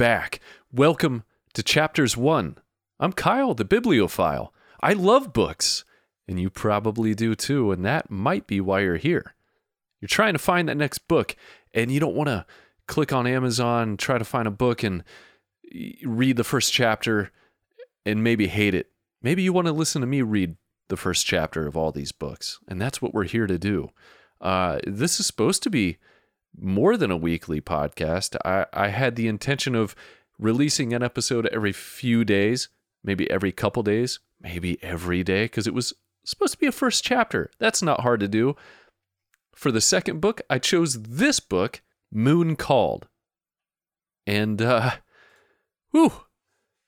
Back. Welcome to Chapters 1. I'm Kyle, the bibliophile. I love books, and you probably do too, and that might be why you're here. You're trying to find that next book, and you don't want to click on Amazon, try to find a book, and read the first chapter and maybe hate it. Maybe you want to listen to me read the first chapter of all these books, and that's what we're here to do. Uh, this is supposed to be more than a weekly podcast. I, I had the intention of releasing an episode every few days, maybe every couple days, maybe every day, because it was supposed to be a first chapter. That's not hard to do. For the second book, I chose this book, Moon Called. And, uh, whew,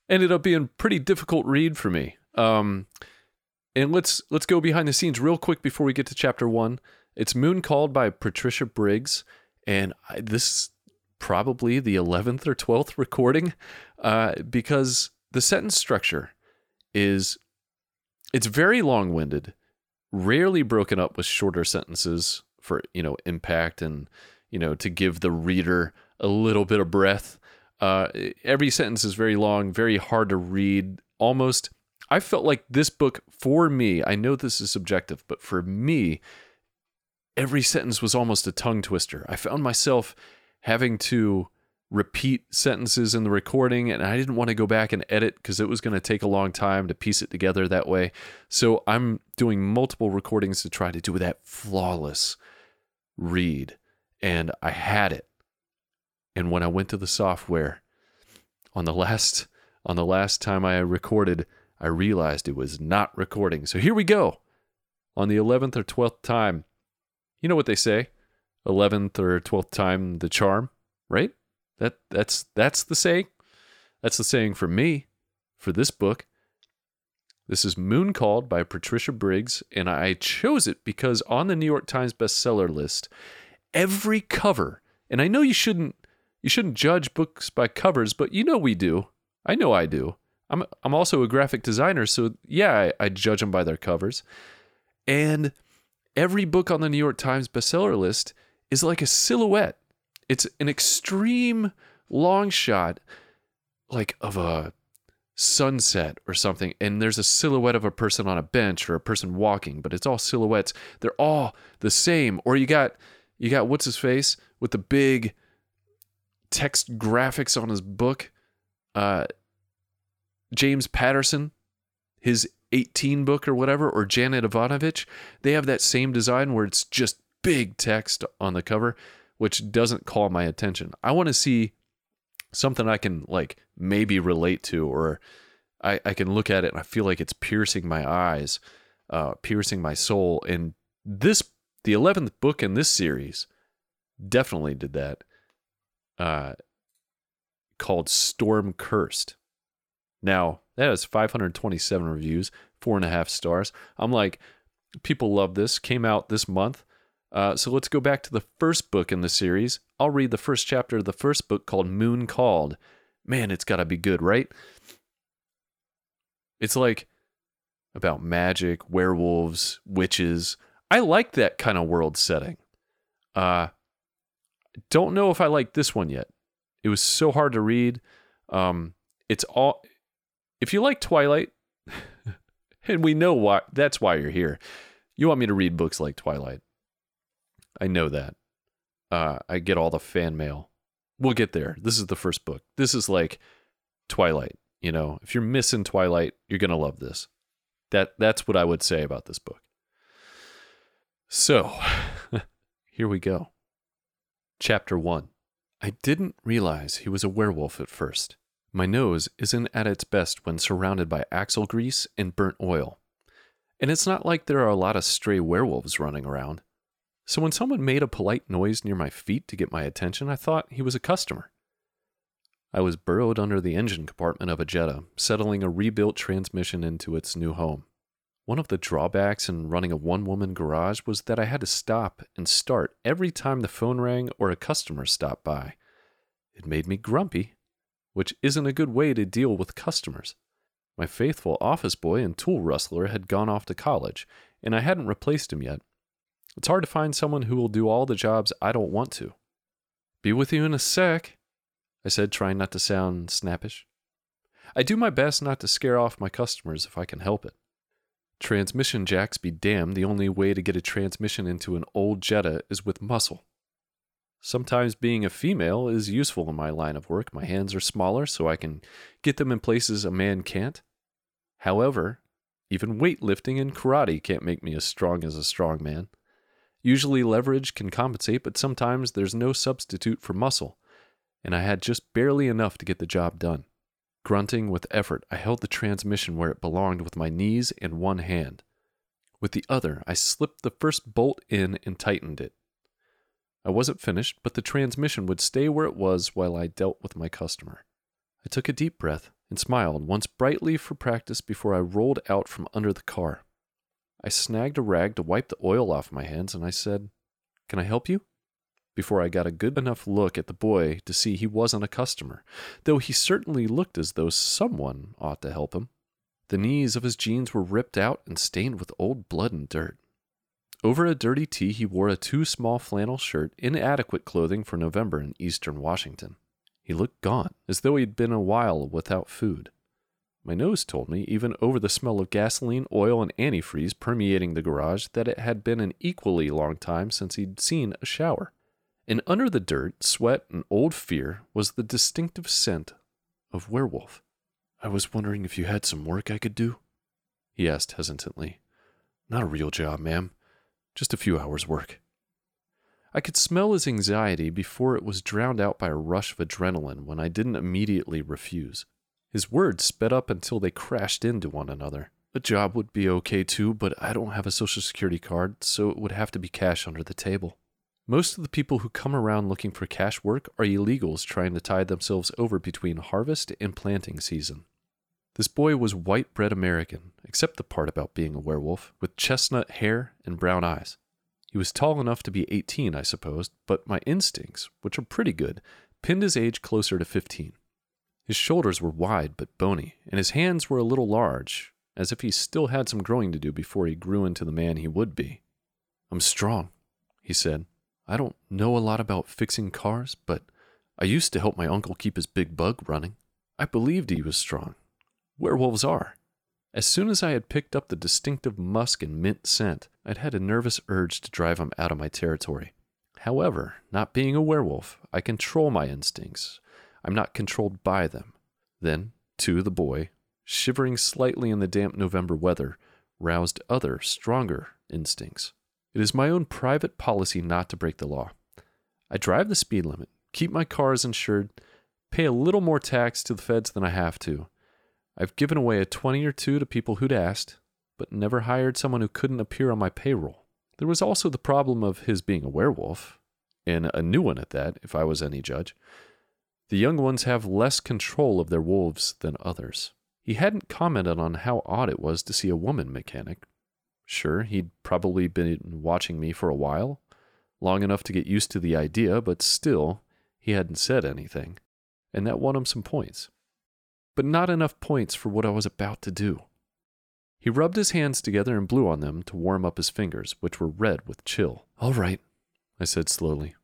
ended up being pretty difficult read for me. Um, and let's let's go behind the scenes real quick before we get to chapter one. It's Moon Called by Patricia Briggs, and I, this is probably the eleventh or twelfth recording, uh, because the sentence structure is it's very long winded, rarely broken up with shorter sentences for you know impact and you know to give the reader a little bit of breath. Uh, every sentence is very long, very hard to read. Almost, I felt like this book for me. I know this is subjective, but for me, every sentence was almost a tongue twister. I found myself having to repeat sentences in the recording, and I didn't want to go back and edit because it was going to take a long time to piece it together that way. So I'm doing multiple recordings to try to do that flawless read, and I had it. And when I went to the software on the last on the last time I recorded, I realized it was not recording. So here we go. On the 11th or 12th time. You know what they say? 11th or 12th time the charm, right? That that's that's the saying. That's the saying for me for this book. This is Moon Called by Patricia Briggs, and I chose it because on the New York Times bestseller list, every cover, and I know you shouldn't you shouldn't judge books by covers, but you know we do. I know I do. I'm I'm also a graphic designer, so yeah, I, I judge them by their covers. And every book on the New York Times bestseller list is like a silhouette. It's an extreme long shot, like of a sunset or something, and there's a silhouette of a person on a bench or a person walking, but it's all silhouettes. They're all the same. Or you got you got what's his face with the big text graphics on his book. Uh, James Patterson, his 18 book or whatever, or Janet Evanovich, they have that same design where it's just big text on the cover, which doesn't call my attention. I want to see something I can like maybe relate to, or I, I can look at it and I feel like it's piercing my eyes, uh, piercing my soul. And this, the 11th book in this series, definitely did that uh, called Storm Cursed. Now, that has 527 reviews, four and a half stars. I'm like, people love this. Came out this month. Uh, so let's go back to the first book in the series. I'll read the first chapter of the first book called Moon Called. Man, it's got to be good, right? It's like about magic, werewolves, witches. I like that kind of world setting. Uh, don't know if I like this one yet. It was so hard to read. Um, it's all. If you like Twilight, and we know why, that's why you're here. You want me to read books like Twilight. I know that. Uh, I get all the fan mail. We'll get there. This is the first book. This is like Twilight. You know, if you're missing Twilight, you're gonna love this. That that's what I would say about this book. So, here we go. Chapter 1 I didn't realize he was a werewolf at first. My nose isn't at its best when surrounded by axle grease and burnt oil. And it's not like there are a lot of stray werewolves running around. So when someone made a polite noise near my feet to get my attention, I thought he was a customer. I was burrowed under the engine compartment of a Jetta, settling a rebuilt transmission into its new home. One of the drawbacks in running a one woman garage was that I had to stop and start every time the phone rang or a customer stopped by. It made me grumpy, which isn't a good way to deal with customers. My faithful office boy and tool rustler had gone off to college, and I hadn't replaced him yet. It's hard to find someone who will do all the jobs I don't want to. Be with you in a sec. I said, trying not to sound snappish. I do my best not to scare off my customers if I can help it. Transmission jacks be damned, the only way to get a transmission into an old Jetta is with muscle. Sometimes being a female is useful in my line of work. My hands are smaller, so I can get them in places a man can't. However, even weightlifting and karate can't make me as strong as a strong man. Usually, leverage can compensate, but sometimes there's no substitute for muscle, and I had just barely enough to get the job done. Grunting with effort, I held the transmission where it belonged with my knees and one hand. With the other, I slipped the first bolt in and tightened it. I wasn't finished, but the transmission would stay where it was while I dealt with my customer. I took a deep breath and smiled once brightly for practice before I rolled out from under the car. I snagged a rag to wipe the oil off my hands and I said, Can I help you? Before I got a good enough look at the boy to see he wasn't a customer, though he certainly looked as though someone ought to help him. The knees of his jeans were ripped out and stained with old blood and dirt. Over a dirty tee, he wore a too small flannel shirt, inadequate clothing for November in eastern Washington. He looked gaunt, as though he'd been a while without food. My nose told me, even over the smell of gasoline, oil, and antifreeze permeating the garage, that it had been an equally long time since he'd seen a shower. And under the dirt, sweat, and old fear was the distinctive scent of werewolf. I was wondering if you had some work I could do? He asked hesitantly. Not a real job, ma'am. Just a few hours' work. I could smell his anxiety before it was drowned out by a rush of adrenaline when I didn't immediately refuse. His words sped up until they crashed into one another. A job would be okay too, but I don't have a social security card, so it would have to be cash under the table. Most of the people who come around looking for cash work are illegals trying to tide themselves over between harvest and planting season. This boy was white bread American, except the part about being a werewolf, with chestnut hair and brown eyes. He was tall enough to be 18, I supposed, but my instincts, which are pretty good, pinned his age closer to 15. His shoulders were wide but bony, and his hands were a little large, as if he still had some growing to do before he grew into the man he would be. I'm strong, he said. I don't know a lot about fixing cars, but I used to help my uncle keep his big bug running. I believed he was strong, werewolves are. As soon as I had picked up the distinctive musk and mint scent, I'd had a nervous urge to drive him out of my territory. However, not being a werewolf, I control my instincts. I'm not controlled by them. Then, too, the boy, shivering slightly in the damp November weather, roused other, stronger instincts. It is my own private policy not to break the law. I drive the speed limit, keep my cars insured, pay a little more tax to the feds than I have to, I've given away a 20 or two to people who'd asked, but never hired someone who couldn't appear on my payroll. There was also the problem of his being a werewolf, and a new one at that, if I was any judge. The young ones have less control of their wolves than others. He hadn't commented on how odd it was to see a woman mechanic. Sure, he'd probably been watching me for a while, long enough to get used to the idea, but still, he hadn't said anything, and that won him some points but not enough points for what I was about to do. He rubbed his hands together and blew on them to warm up his fingers, which were red with chill. All right, I said slowly.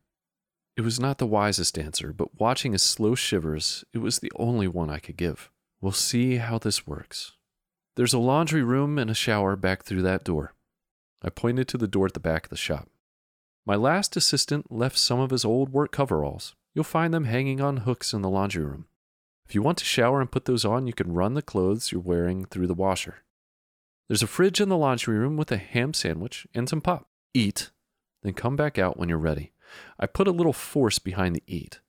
It was not the wisest answer, but watching his slow shivers, it was the only one I could give. We'll see how this works. There's a laundry room and a shower back through that door. I pointed to the door at the back of the shop. My last assistant left some of his old work coveralls. You'll find them hanging on hooks in the laundry room. If you want to shower and put those on, you can run the clothes you're wearing through the washer. There's a fridge in the laundry room with a ham sandwich and some pop. Eat, then come back out when you're ready. I put a little force behind the eat.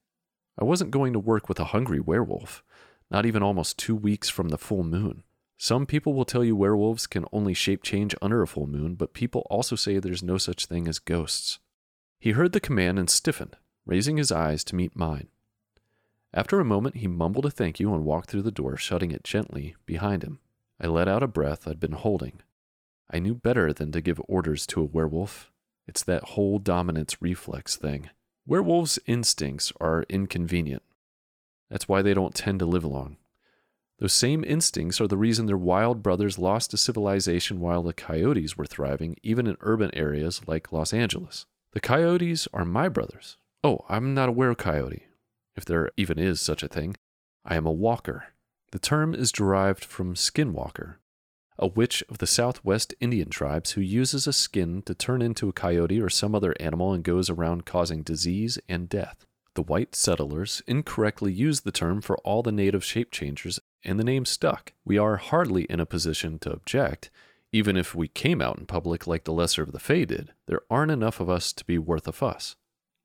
I wasn't going to work with a hungry werewolf, not even almost two weeks from the full moon. Some people will tell you werewolves can only shape change under a full moon, but people also say there's no such thing as ghosts. He heard the command and stiffened, raising his eyes to meet mine. After a moment, he mumbled a thank you and walked through the door, shutting it gently behind him. I let out a breath I'd been holding. I knew better than to give orders to a werewolf. It's that whole dominance reflex thing. Werewolves' instincts are inconvenient. That's why they don't tend to live long. Those same instincts are the reason their wild brothers lost to civilization while the coyotes were thriving, even in urban areas like Los Angeles. The coyotes are my brothers. Oh, I'm not a were coyote. If there even is such a thing. I am a walker. The term is derived from skinwalker, a witch of the southwest Indian tribes who uses a skin to turn into a coyote or some other animal and goes around causing disease and death. The white settlers incorrectly used the term for all the native shape changers, and the name stuck. We are hardly in a position to object. Even if we came out in public like the lesser of the Fae did, there aren't enough of us to be worth a fuss.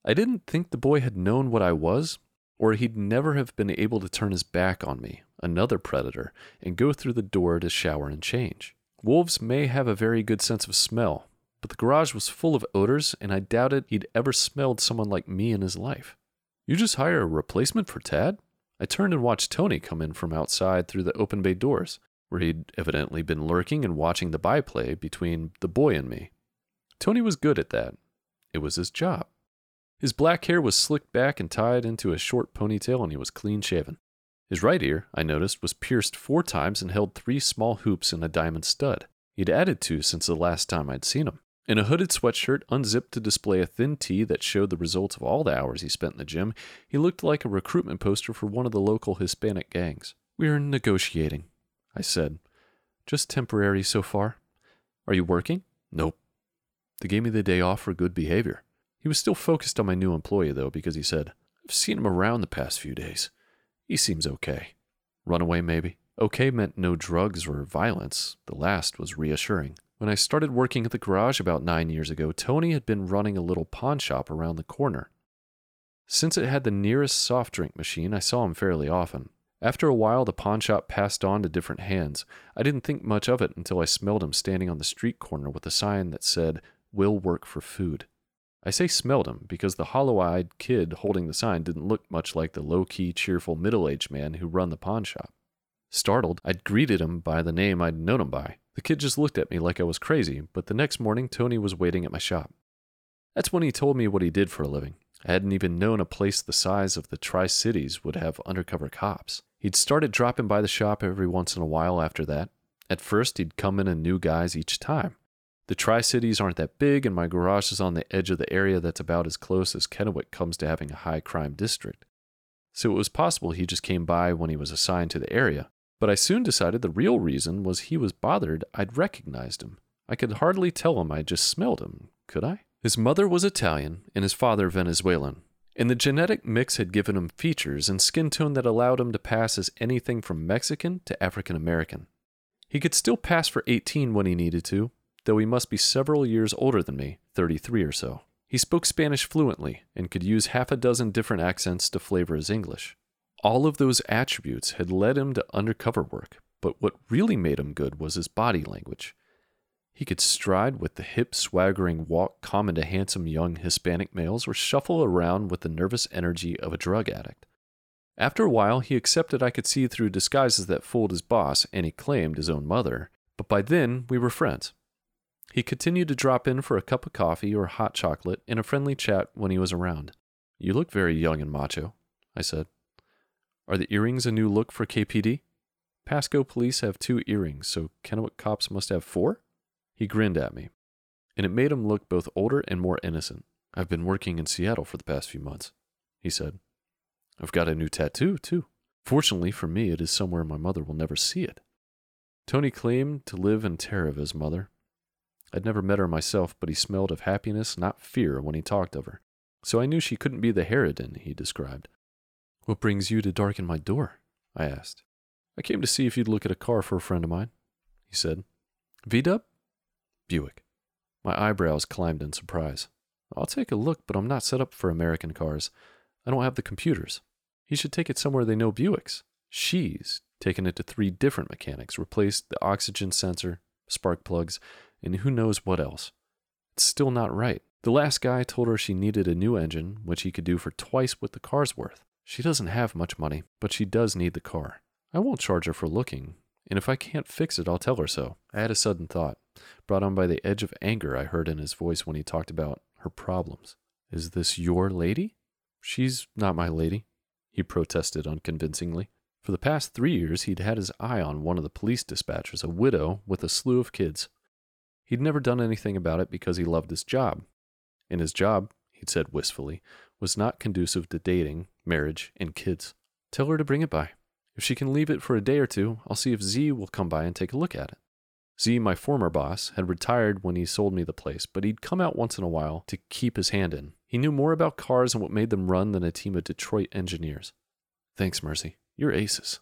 I didn't think the boy had known what I was, or he'd never have been able to turn his back on me, another predator, and go through the door to shower and change. Wolves may have a very good sense of smell, but the garage was full of odors, and I doubted he'd ever smelled someone like me in his life. You just hire a replacement for Tad? I turned and watched Tony come in from outside through the open bay doors, where he'd evidently been lurking and watching the byplay between the boy and me. Tony was good at that. It was his job. His black hair was slicked back and tied into a short ponytail, and he was clean shaven. His right ear, I noticed, was pierced four times and held three small hoops and a diamond stud. He'd added two since the last time I'd seen him. In a hooded sweatshirt, unzipped to display a thin tee that showed the results of all the hours he spent in the gym, he looked like a recruitment poster for one of the local Hispanic gangs. We're negotiating, I said. Just temporary so far. Are you working? Nope. They gave me the day off for good behavior. He was still focused on my new employee, though, because he said, I've seen him around the past few days. He seems okay. Runaway, maybe? Okay meant no drugs or violence. The last was reassuring. When I started working at the garage about nine years ago, Tony had been running a little pawn shop around the corner. Since it had the nearest soft drink machine, I saw him fairly often. After a while, the pawn shop passed on to different hands. I didn't think much of it until I smelled him standing on the street corner with a sign that said, Will work for food. I say smelled him because the hollow eyed kid holding the sign didn't look much like the low key, cheerful, middle aged man who run the pawn shop. Startled, I'd greeted him by the name I'd known him by. The kid just looked at me like I was crazy, but the next morning, Tony was waiting at my shop. That's when he told me what he did for a living. I hadn't even known a place the size of the Tri Cities would have undercover cops. He'd started dropping by the shop every once in a while after that. At first, he'd come in a new guise each time. The Tri Cities aren't that big, and my garage is on the edge of the area that's about as close as Kennewick comes to having a high crime district. So it was possible he just came by when he was assigned to the area. But I soon decided the real reason was he was bothered I'd recognized him. I could hardly tell him I just smelled him, could I? His mother was Italian and his father Venezuelan, and the genetic mix had given him features and skin tone that allowed him to pass as anything from Mexican to African American. He could still pass for 18 when he needed to, though he must be several years older than me, 33 or so. He spoke Spanish fluently and could use half a dozen different accents to flavor his English. All of those attributes had led him to undercover work, but what really made him good was his body language. He could stride with the hip, swaggering walk common to handsome young Hispanic males or shuffle around with the nervous energy of a drug addict. After a while, he accepted I could see through disguises that fooled his boss and he claimed his own mother, but by then we were friends. He continued to drop in for a cup of coffee or hot chocolate and a friendly chat when he was around. You look very young and macho, I said. Are the earrings a new look for KPD? Pasco police have two earrings, so Kennewick cops must have four? He grinned at me, and it made him look both older and more innocent. I've been working in Seattle for the past few months, he said. I've got a new tattoo, too. Fortunately for me, it is somewhere my mother will never see it. Tony claimed to live in terror of his mother. I'd never met her myself, but he smelled of happiness, not fear, when he talked of her. So I knew she couldn't be the harridan he described. What brings you to darken my door? I asked. I came to see if you'd look at a car for a friend of mine, he said. V-Dub? Buick. My eyebrows climbed in surprise. I'll take a look, but I'm not set up for American cars. I don't have the computers. He should take it somewhere they know Buicks. She's taken it to three different mechanics, replaced the oxygen sensor, spark plugs, and who knows what else. It's still not right. The last guy told her she needed a new engine, which he could do for twice what the car's worth. She doesn't have much money, but she does need the car. I won't charge her for looking, and if I can't fix it, I'll tell her so. I had a sudden thought, brought on by the edge of anger I heard in his voice when he talked about her problems. Is this your lady? She's not my lady, he protested unconvincingly. For the past three years, he'd had his eye on one of the police dispatchers, a widow with a slew of kids. He'd never done anything about it because he loved his job. And his job, he'd said wistfully, was not conducive to dating, marriage, and kids. Tell her to bring it by. If she can leave it for a day or two, I'll see if Zee will come by and take a look at it. Zee, my former boss, had retired when he sold me the place, but he'd come out once in a while to keep his hand in. He knew more about cars and what made them run than a team of Detroit engineers. Thanks, Mercy. You're aces.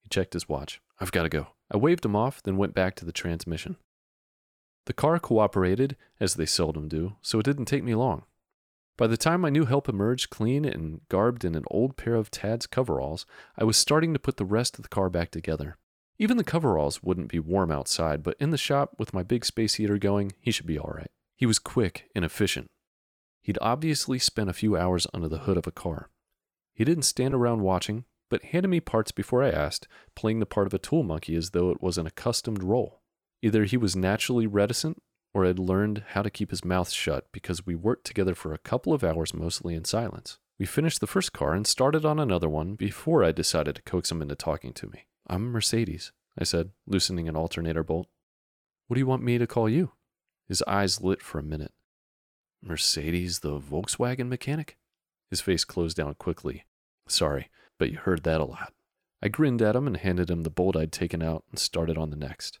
He checked his watch. I've got to go. I waved him off, then went back to the transmission. The car cooperated, as they seldom do, so it didn't take me long. By the time my new help emerged clean and garbed in an old pair of Tad's coveralls, I was starting to put the rest of the car back together. Even the coveralls wouldn't be warm outside, but in the shop with my big space heater going, he should be all right. He was quick and efficient. He'd obviously spent a few hours under the hood of a car. He didn't stand around watching, but handed me parts before I asked, playing the part of a tool monkey as though it was an accustomed role. Either he was naturally reticent or had learned how to keep his mouth shut because we worked together for a couple of hours mostly in silence. We finished the first car and started on another one before I decided to coax him into talking to me. I'm Mercedes, I said, loosening an alternator bolt. What do you want me to call you? His eyes lit for a minute. Mercedes, the Volkswagen mechanic? His face closed down quickly. Sorry, but you heard that a lot. I grinned at him and handed him the bolt I'd taken out and started on the next.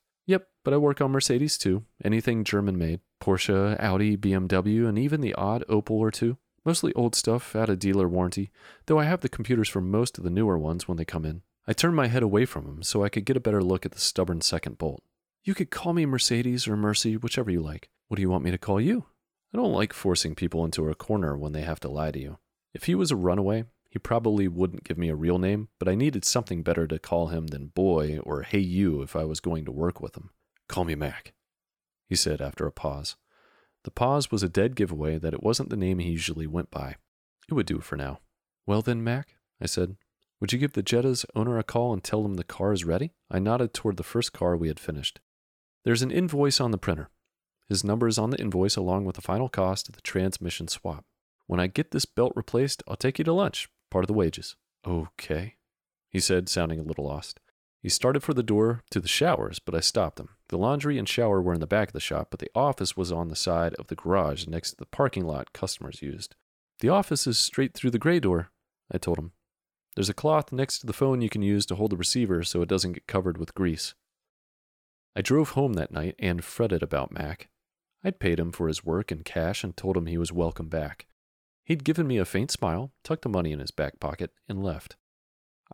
But I work on Mercedes too. Anything German made. Porsche, Audi, BMW, and even the odd Opel or two. Mostly old stuff, out of dealer warranty, though I have the computers for most of the newer ones when they come in. I turned my head away from him so I could get a better look at the stubborn second bolt. You could call me Mercedes or Mercy, whichever you like. What do you want me to call you? I don't like forcing people into a corner when they have to lie to you. If he was a runaway, he probably wouldn't give me a real name, but I needed something better to call him than boy or hey you if I was going to work with him. Call me Mac, he said after a pause. The pause was a dead giveaway that it wasn't the name he usually went by. It would do for now. Well then, Mac, I said, would you give the Jetta's owner a call and tell him the car is ready? I nodded toward the first car we had finished. There's an invoice on the printer. His number is on the invoice along with the final cost of the transmission swap. When I get this belt replaced, I'll take you to lunch, part of the wages. Okay, he said, sounding a little lost. He started for the door to the showers, but I stopped him. The laundry and shower were in the back of the shop, but the office was on the side of the garage next to the parking lot customers used. The office is straight through the gray door, I told him. There's a cloth next to the phone you can use to hold the receiver so it doesn't get covered with grease. I drove home that night and fretted about Mac. I'd paid him for his work in cash and told him he was welcome back. He'd given me a faint smile, tucked the money in his back pocket, and left.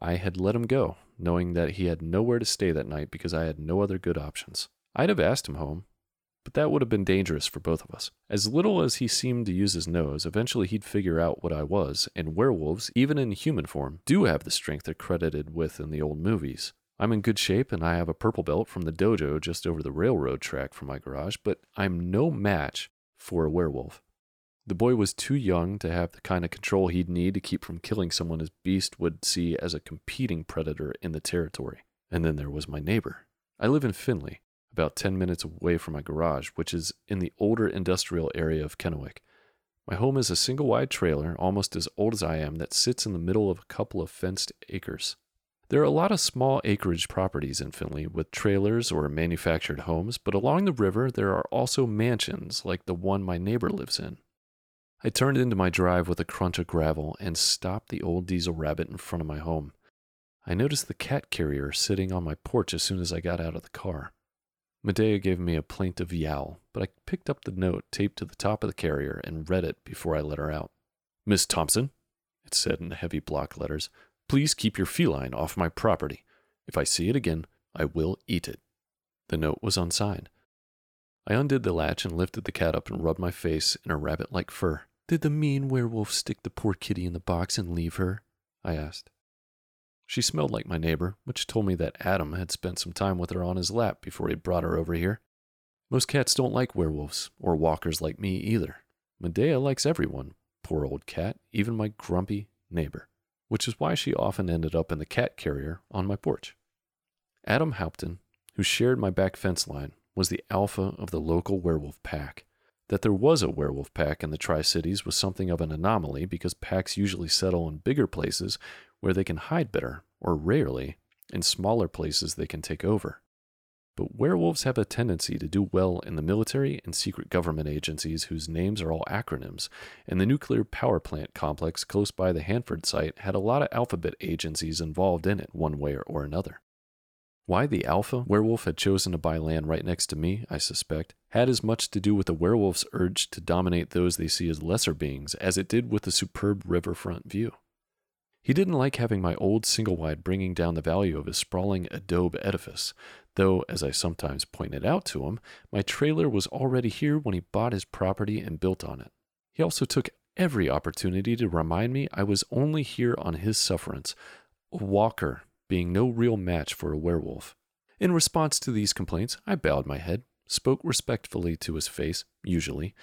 I had let him go, knowing that he had nowhere to stay that night because I had no other good options. I'd have asked him home, but that would have been dangerous for both of us. As little as he seemed to use his nose, eventually he'd figure out what I was, and werewolves, even in human form, do have the strength they're credited with in the old movies. I'm in good shape and I have a purple belt from the dojo just over the railroad track from my garage, but I'm no match for a werewolf. The boy was too young to have the kind of control he'd need to keep from killing someone his beast would see as a competing predator in the territory. And then there was my neighbor. I live in Finley, about 10 minutes away from my garage, which is in the older industrial area of Kennewick. My home is a single wide trailer, almost as old as I am, that sits in the middle of a couple of fenced acres. There are a lot of small acreage properties in Finley with trailers or manufactured homes, but along the river there are also mansions like the one my neighbor lives in. I turned into my drive with a crunch of gravel and stopped the old diesel rabbit in front of my home. I noticed the cat carrier sitting on my porch as soon as I got out of the car. Medea gave me a plaintive yowl, but I picked up the note taped to the top of the carrier and read it before I let her out. Miss Thompson, it said in heavy block letters, please keep your feline off my property. If I see it again, I will eat it. The note was unsigned. I undid the latch and lifted the cat up and rubbed my face in her rabbit like fur. Did the mean werewolf stick the poor kitty in the box and leave her? I asked. She smelled like my neighbor, which told me that Adam had spent some time with her on his lap before he brought her over here. Most cats don't like werewolves, or walkers like me either. Medea likes everyone, poor old cat, even my grumpy neighbor, which is why she often ended up in the cat carrier on my porch. Adam Hauptman, who shared my back fence line, was the alpha of the local werewolf pack. That there was a werewolf pack in the Tri Cities was something of an anomaly because packs usually settle in bigger places where they can hide better, or rarely, in smaller places they can take over. but werewolves have a tendency to do well in the military and secret government agencies whose names are all acronyms, and the nuclear power plant complex close by the Hanford site had a lot of alphabet agencies involved in it, one way or another. Why the alpha werewolf had chosen to buy land right next to me, I suspect, had as much to do with the werewolf's urge to dominate those they see as lesser beings as it did with the superb riverfront view. He didn't like having my old single wide bringing down the value of his sprawling adobe edifice, though, as I sometimes pointed out to him, my trailer was already here when he bought his property and built on it. He also took every opportunity to remind me I was only here on his sufferance, a walker being no real match for a werewolf. In response to these complaints, I bowed my head, spoke respectfully to his face, usually,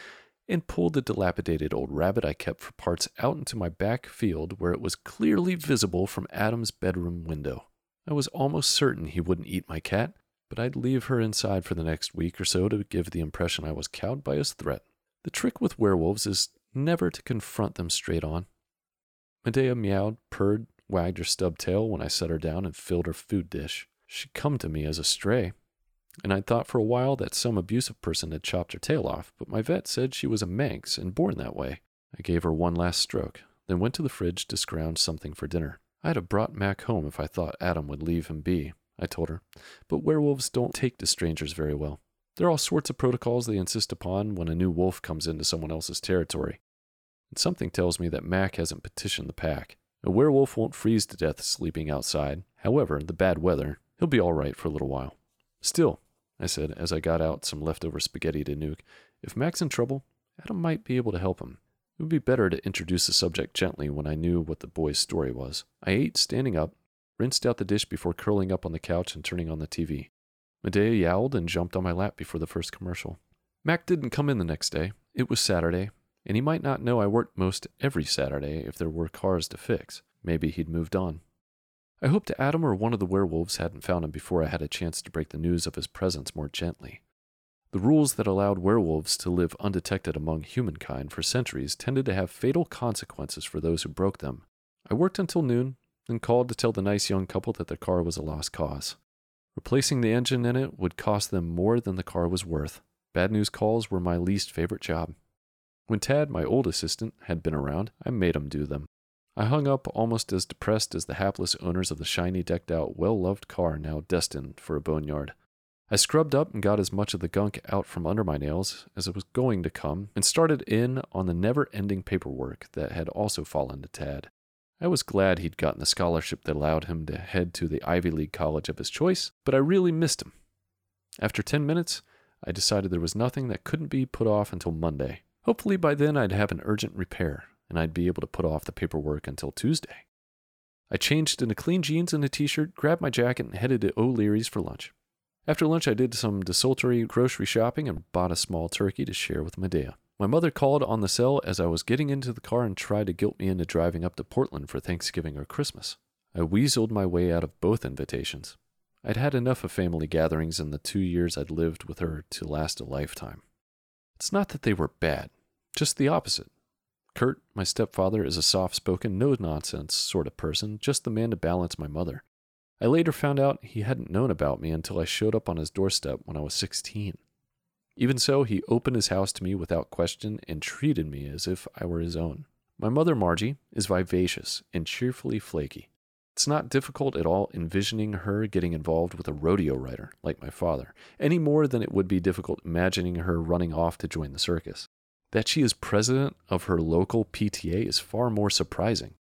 and pulled the dilapidated old rabbit I kept for parts out into my back field where it was clearly visible from Adam's bedroom window. I was almost certain he wouldn't eat my cat, but I'd leave her inside for the next week or so to give the impression I was cowed by his threat. The trick with werewolves is never to confront them straight on. Medea meowed, purred, wagged her stub tail when I set her down and filled her food dish. She'd come to me as a stray, and I'd thought for a while that some abusive person had chopped her tail off, but my vet said she was a Manx and born that way. I gave her one last stroke, then went to the fridge to scrounge something for dinner. I'd have brought Mac home if I thought Adam would leave him be, I told her, but werewolves don't take to strangers very well. There are all sorts of protocols they insist upon when a new wolf comes into someone else's territory. And something tells me that Mac hasn't petitioned the pack. A werewolf won't freeze to death sleeping outside. However, the bad weather, he'll be all right for a little while. Still, I said as I got out some leftover spaghetti to nuke, if Mac's in trouble, Adam might be able to help him. It would be better to introduce the subject gently when I knew what the boy's story was. I ate standing up, rinsed out the dish before curling up on the couch and turning on the TV. Medea yowled and jumped on my lap before the first commercial. Mac didn't come in the next day. It was Saturday, and he might not know I worked most every Saturday if there were cars to fix. Maybe he'd moved on. I hoped Adam or one of the werewolves hadn't found him before I had a chance to break the news of his presence more gently. The rules that allowed werewolves to live undetected among humankind for centuries tended to have fatal consequences for those who broke them. I worked until noon, then called to tell the nice young couple that their car was a lost cause. Replacing the engine in it would cost them more than the car was worth. Bad news calls were my least favorite job. When Tad, my old assistant, had been around, I made him do them. I hung up almost as depressed as the hapless owners of the shiny, decked out, well loved car now destined for a boneyard. I scrubbed up and got as much of the gunk out from under my nails as it was going to come, and started in on the never ending paperwork that had also fallen to Tad. I was glad he'd gotten the scholarship that allowed him to head to the Ivy League college of his choice, but I really missed him. After 10 minutes, I decided there was nothing that couldn't be put off until Monday. Hopefully, by then, I'd have an urgent repair, and I'd be able to put off the paperwork until Tuesday. I changed into clean jeans and a t shirt, grabbed my jacket, and headed to O'Leary's for lunch. After lunch, I did some desultory grocery shopping and bought a small turkey to share with Medea. My mother called on the cell as I was getting into the car and tried to guilt me into driving up to Portland for Thanksgiving or Christmas. I weaseled my way out of both invitations. I'd had enough of family gatherings in the two years I'd lived with her to last a lifetime. It's not that they were bad, just the opposite. Kurt, my stepfather, is a soft spoken, no nonsense sort of person, just the man to balance my mother. I later found out he hadn't known about me until I showed up on his doorstep when I was 16. Even so, he opened his house to me without question and treated me as if I were his own. My mother, Margie, is vivacious and cheerfully flaky. It's not difficult at all envisioning her getting involved with a rodeo rider like my father, any more than it would be difficult imagining her running off to join the circus. That she is president of her local PTA is far more surprising.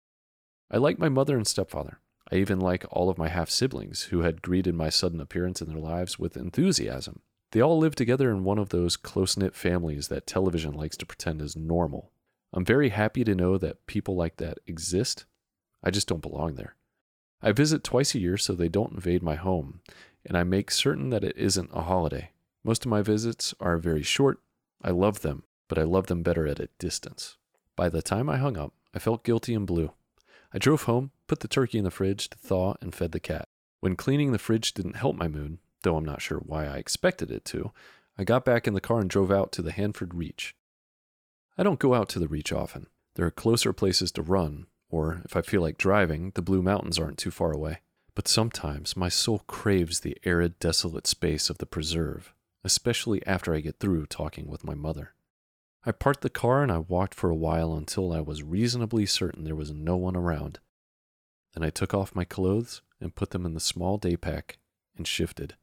I like my mother and stepfather. I even like all of my half siblings who had greeted my sudden appearance in their lives with enthusiasm. They all live together in one of those close knit families that television likes to pretend is normal. I'm very happy to know that people like that exist. I just don't belong there. I visit twice a year so they don't invade my home, and I make certain that it isn't a holiday. Most of my visits are very short. I love them, but I loved them better at a distance. By the time I hung up, I felt guilty and blue. I drove home, put the turkey in the fridge to thaw, and fed the cat. When cleaning the fridge didn't help my mood, though I'm not sure why I expected it to, I got back in the car and drove out to the Hanford Reach. I don't go out to the Reach often. There are closer places to run, or if I feel like driving, the Blue Mountains aren't too far away. But sometimes my soul craves the arid, desolate space of the preserve, especially after I get through talking with my mother. I parked the car and I walked for a while until I was reasonably certain there was no one around. Then I took off my clothes and put them in the small day pack and shifted.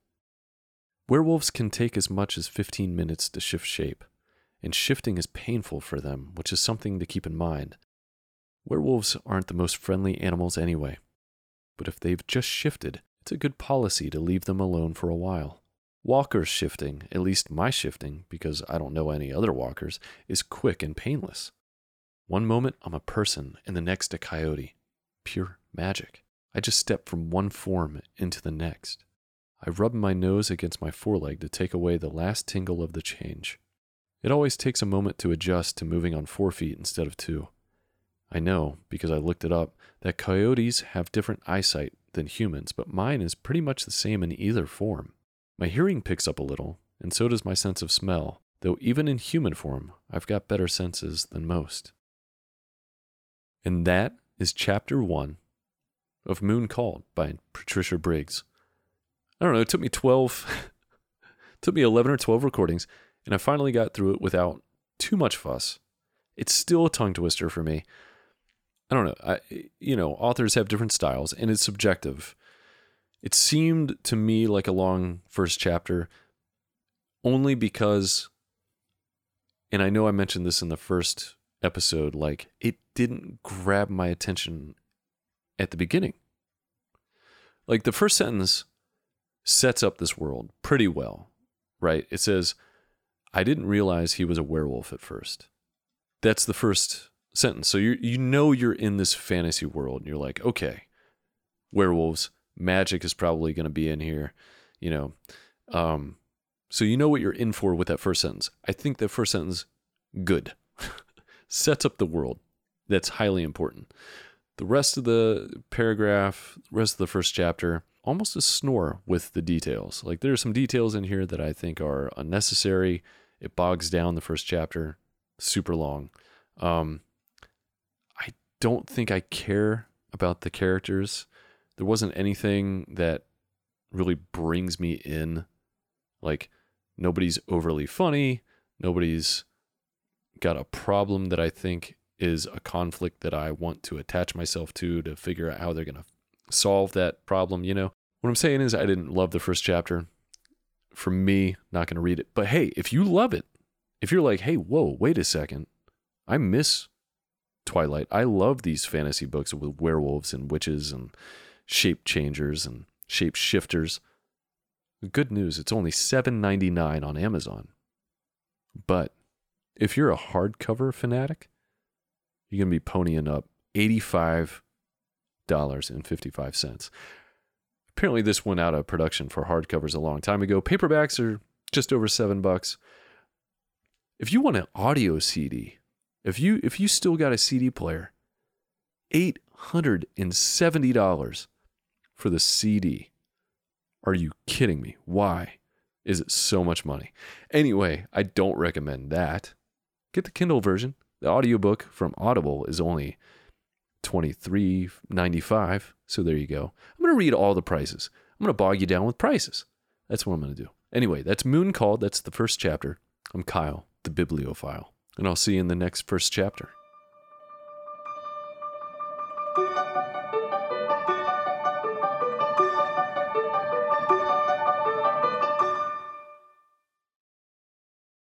Werewolves can take as much as 15 minutes to shift shape, and shifting is painful for them, which is something to keep in mind. Werewolves aren't the most friendly animals anyway, but if they've just shifted, it's a good policy to leave them alone for a while. Walker's shifting, at least my shifting, because I don't know any other walkers, is quick and painless. One moment I'm a person, and the next a coyote. Pure magic. I just step from one form into the next. I rub my nose against my foreleg to take away the last tingle of the change. It always takes a moment to adjust to moving on four feet instead of two. I know, because I looked it up, that coyotes have different eyesight than humans, but mine is pretty much the same in either form. My hearing picks up a little, and so does my sense of smell, though even in human form, I've got better senses than most. And that is chapter one of Moon Called by Patricia Briggs. I don't know, it took me 12, took me 11 or 12 recordings, and I finally got through it without too much fuss. It's still a tongue twister for me. I don't know. I, you know, authors have different styles, and it's subjective. It seemed to me like a long first chapter only because, and I know I mentioned this in the first episode, like it didn't grab my attention at the beginning. Like the first sentence sets up this world pretty well, right? It says, I didn't realize he was a werewolf at first. That's the first sentence. So you you know you're in this fantasy world and you're like, okay, werewolves, magic is probably going to be in here, you know. Um, so you know what you're in for with that first sentence. I think that first sentence, good, sets up the world. That's highly important. The rest of the paragraph, rest of the first chapter, almost a snore with the details. Like there are some details in here that I think are unnecessary. It bogs down the first chapter, super long. Um, I don't think I care about the characters there wasn't anything that really brings me in. Like, nobody's overly funny. Nobody's got a problem that I think is a conflict that I want to attach myself to to figure out how they're going to solve that problem. You know, what I'm saying is, I didn't love the first chapter. For me, not going to read it. But hey, if you love it, if you're like, hey, whoa, wait a second, I miss Twilight. I love these fantasy books with werewolves and witches and shape changers and shape shifters. good news, it's only $7.99 on Amazon. But if you're a hardcover fanatic, you're going to be ponying up $85.55. Apparently this went out of production for hardcovers a long time ago. Paperbacks are just over 7 bucks. If you want an audio CD, if you if you still got a CD player, $870 for the CD. Are you kidding me? Why is it so much money? Anyway, I don't recommend that. Get the Kindle version. The audiobook from Audible is only $23.95. So there you go. I'm going to read all the prices. I'm going to bog you down with prices. That's what I'm going to do. Anyway, that's Moon Called. That's the first chapter. I'm Kyle, the bibliophile. And I'll see you in the next first chapter.